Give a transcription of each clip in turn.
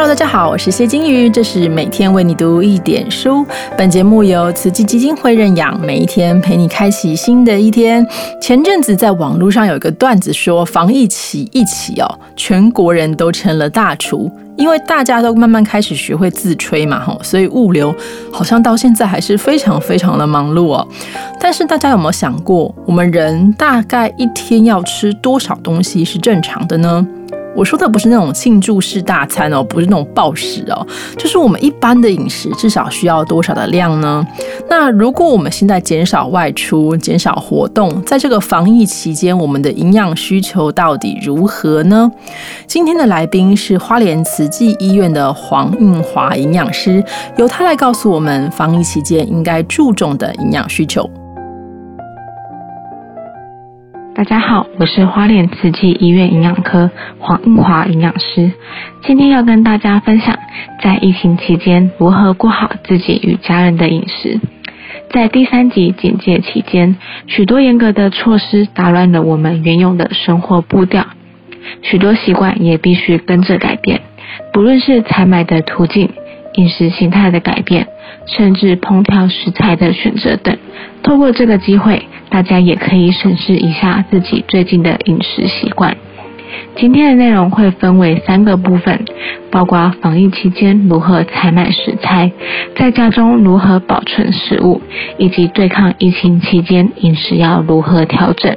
Hello，大家好，我是谢金鱼，这是每天为你读一点书。本节目由慈济基金会认养，每一天陪你开启新的一天。前阵子在网络上有一个段子说，防疫起一起哦，全国人都成了大厨，因为大家都慢慢开始学会自吹嘛，吼，所以物流好像到现在还是非常非常的忙碌哦。但是大家有没有想过，我们人大概一天要吃多少东西是正常的呢？我说的不是那种庆祝式大餐哦，不是那种暴食哦，就是我们一般的饮食至少需要多少的量呢？那如果我们现在减少外出、减少活动，在这个防疫期间，我们的营养需求到底如何呢？今天的来宾是花莲慈济医院的黄应华营养师，由他来告诉我们防疫期间应该注重的营养需求。大家好，我是花莲慈济医院营养科黄应华营养师，今天要跟大家分享在疫情期间如何过好自己与家人的饮食。在第三级警戒期间，许多严格的措施打乱了我们原有的生活步调，许多习惯也必须跟着改变，不论是采买的途径、饮食形态的改变，甚至烹调食材的选择等。透过这个机会。大家也可以审视一下自己最近的饮食习惯。今天的内容会分为三个部分，包括防疫期间如何采买食材，在家中如何保存食物，以及对抗疫情期间饮食要如何调整。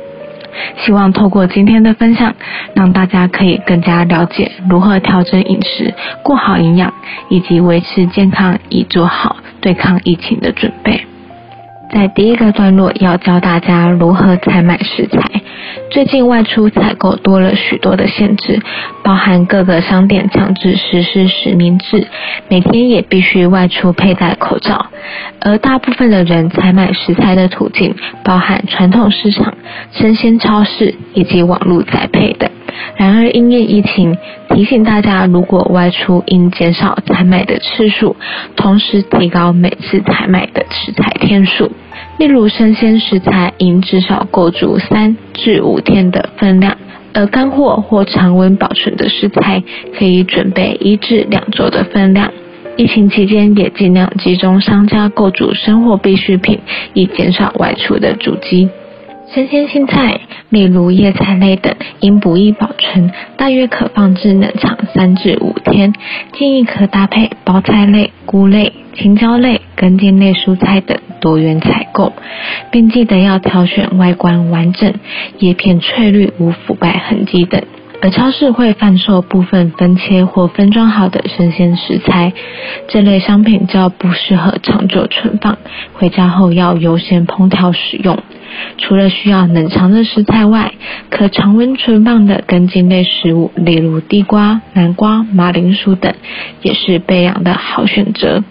希望透过今天的分享，让大家可以更加了解如何调整饮食，过好营养，以及维持健康，以做好对抗疫情的准备。在第一个段落要教大家如何采买食材。最近外出采购多了许多的限制，包含各个商店强制实施实名制，每天也必须外出佩戴口罩。而大部分的人采买食材的途径，包含传统市场、生鲜超市以及网络宅配等。然而，因应疫情，提醒大家，如果外出应减少采买的次数，同时提高每次采买的食材天数。例如，生鲜食材应至少够足三至五天的分量，而干货或常温保存的食材可以准备一至两周的分量。疫情期间，也尽量集中商家购足生活必需品，以减少外出的阻击。生鲜青菜，例如叶菜类等，应不易保存，大约可放置冷藏三至五天。建议可搭配包菜类、菇类、青椒类、根茎类蔬菜等多元采购，并记得要挑选外观完整、叶片翠绿、无腐败痕迹等。而超市会贩售部分分切或分装好的生鲜食材，这类商品较不适合长久存放，回家后要优先烹调使用。除了需要冷藏的食材外，可常温存放的根茎类食物，例如地瓜、南瓜、马铃薯等，也是备养的好选择。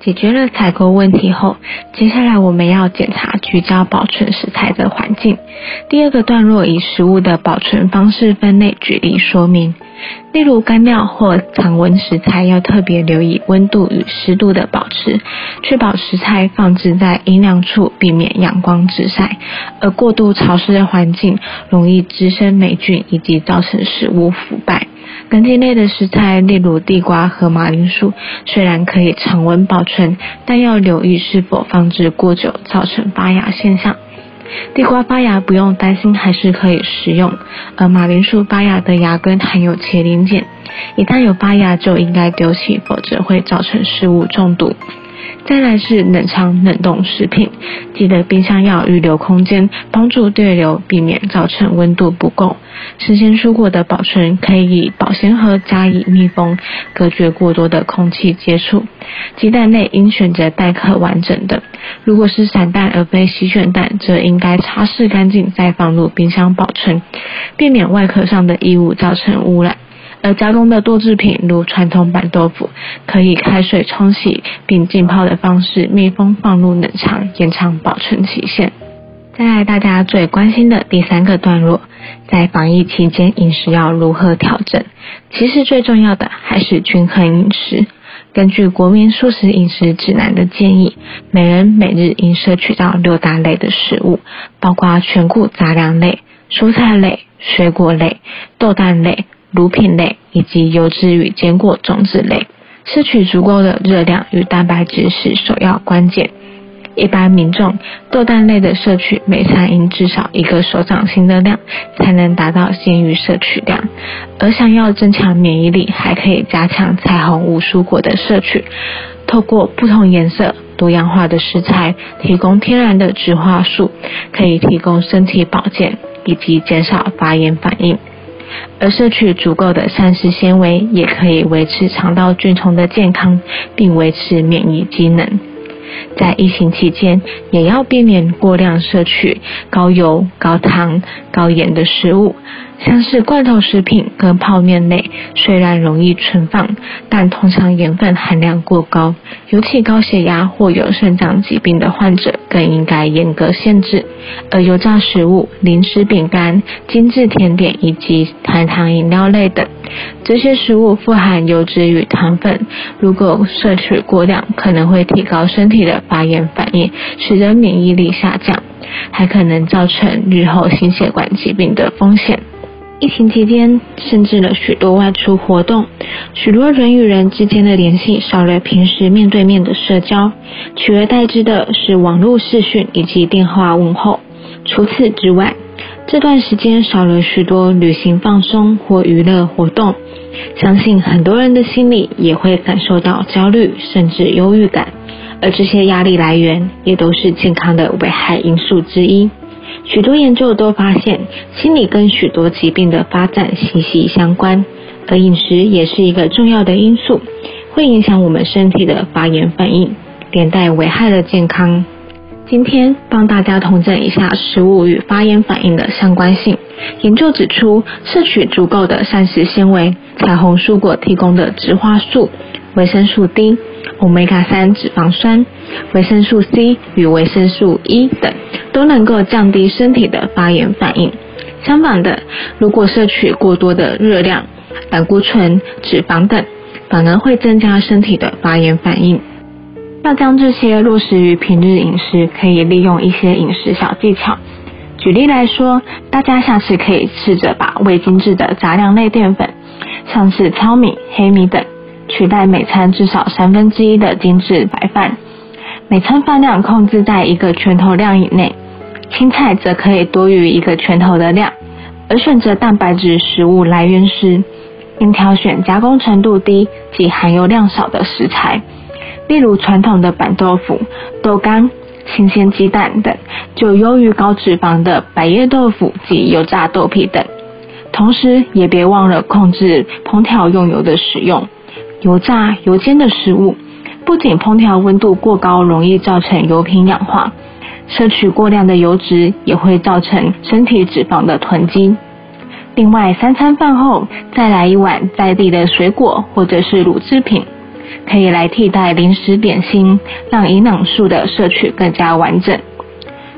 解决了采购问题后，接下来我们要检查聚焦保存食材的环境。第二个段落以食物的保存方式分类举例说明。例如干料或常温食材，要特别留意温度与湿度的保持，确保食材放置在阴凉处，避免阳光直晒。而过度潮湿的环境，容易滋生霉菌，以及造成食物腐败。根茎类的食材，例如地瓜和马铃薯，虽然可以常温保存，但要留意是否放置过久，造成发芽现象。地瓜发芽不用担心，还是可以食用。而马铃薯发芽的芽根含有茄林碱，一旦有发芽就应该丢弃，否则会造成食物中毒。再来是冷藏冷冻食品，记得冰箱要预留空间，帮助对流，避免造成温度不够。生鲜蔬果的保存可以保鲜盒加以密封，隔绝过多的空气接触。鸡蛋类应选择带壳完整的，如果是散蛋而非洗选蛋，则应该擦拭干净再放入冰箱保存，避免外壳上的异物造成污染。而加工的豆制品，如传统板豆腐，可以开水冲洗并浸泡的方式密封放入冷藏，延长保存期限。再来，大家最关心的第三个段落，在防疫期间饮食要如何调整？其实最重要的还是均衡饮食。根据国民素食饮食指南的建议，每人每日应摄取到六大类的食物，包括全谷杂粮类、蔬菜类、水果类、豆蛋类。乳品类以及油脂与坚果种子类。摄取足够的热量与蛋白质是首要关键。一般民众豆蛋类的摄取每餐应至少一个手掌心的量，才能达到鲜鱼摄取量。而想要增强免疫力，还可以加强彩虹五蔬果的摄取，透过不同颜色、多样化的食材，提供天然的植化素，可以提供身体保健以及减少发炎反应。而摄取足够的膳食纤维，也可以维持肠道菌虫的健康，并维持免疫机能。在疫情期间，也要避免过量摄取高油、高糖、高盐的食物。像是罐头食品跟泡面类，虽然容易存放，但通常盐分含量过高，尤其高血压或有肾脏疾病的患者更应该严格限制。而油炸食物、零食、饼干、精致甜点以及含糖饮料类等，这些食物富含油脂与糖分，如果摄取过量，可能会提高身体的发炎反应，使得免疫力下降，还可能造成日后心血管疾病的风险。疫情期间，限制了许多外出活动，许多人与人之间的联系少了平时面对面的社交，取而代之的是网络视讯以及电话问候。除此之外，这段时间少了许多旅行放松或娱乐活动，相信很多人的心里也会感受到焦虑甚至忧郁感，而这些压力来源也都是健康的危害因素之一。许多研究都发现，心理跟许多疾病的发展息息相关，而饮食也是一个重要的因素，会影响我们身体的发炎反应，连带危害了健康。今天帮大家统整一下食物与发炎反应的相关性。研究指出，摄取足够的膳食纤维、彩虹蔬果提供的植化素、维生素 D。欧米伽三脂肪酸、维生素 C 与维生素 E 等都能够降低身体的发炎反应。相反的，如果摄取过多的热量、胆固醇、脂肪等，反而会增加身体的发炎反应。要将这些落实于平日饮食，可以利用一些饮食小技巧。举例来说，大家下次可以试着把未精制的杂粮类淀粉，像是糙米、黑米等。取代每餐至少三分之一的精致白饭，每餐饭量控制在一个拳头量以内。青菜则可以多于一个拳头的量。而选择蛋白质食物来源时，应挑选加工程度低及含油量少的食材，例如传统的板豆腐、豆干、新鲜鸡蛋等，就优于高脂肪的百叶豆腐及油炸豆皮等。同时，也别忘了控制烹调用油的使用。油炸、油煎的食物，不仅烹调温度过高，容易造成油品氧化，摄取过量的油脂也会造成身体脂肪的囤积。另外，三餐饭后再来一碗在地的水果或者是乳制品，可以来替代零食点心，让营养素的摄取更加完整。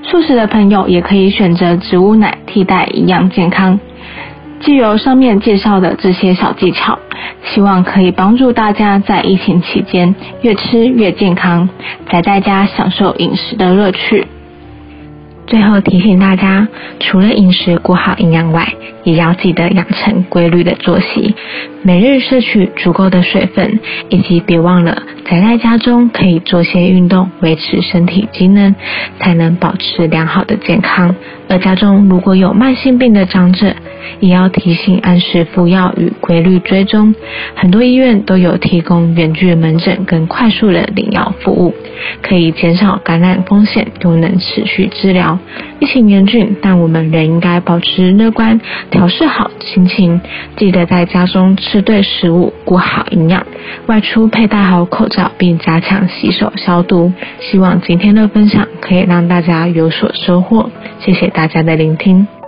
素食的朋友也可以选择植物奶替代，一样健康。既由上面介绍的这些小技巧。希望可以帮助大家在疫情期间越吃越健康，宅在家享受饮食的乐趣。最后提醒大家，除了饮食过好营养外，也要记得养成规律的作息，每日摄取足够的水分，以及别忘了宅在家中可以做些运动，维持身体机能，才能保持良好的健康。而家中如果有慢性病的长者，也要提醒按时服药与规律追踪。很多医院都有提供远距门诊跟快速的领药服务，可以减少感染风险，又能持续治疗。疫情严峻，但我们仍应该保持乐观，调试好心情，记得在家中吃对食物，顾好营养，外出佩戴好口罩，并加强洗手消毒。希望今天的分享可以让大家有所收获。谢谢大家的聆听。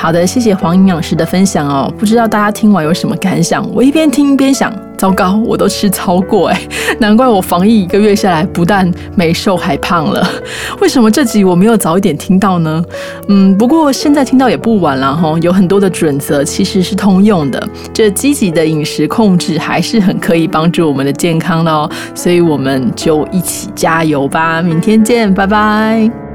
好的，谢谢黄营养师的分享哦。不知道大家听完有什么感想？我一边听一边想，糟糕，我都吃超过哎，难怪我防疫一个月下来，不但没瘦还胖了。为什么这集我没有早一点听到呢？嗯，不过现在听到也不晚了哈。有很多的准则其实是通用的，这积极的饮食控制还是很可以帮助我们的健康的哦。所以我们就一起加油吧，明天见，拜拜。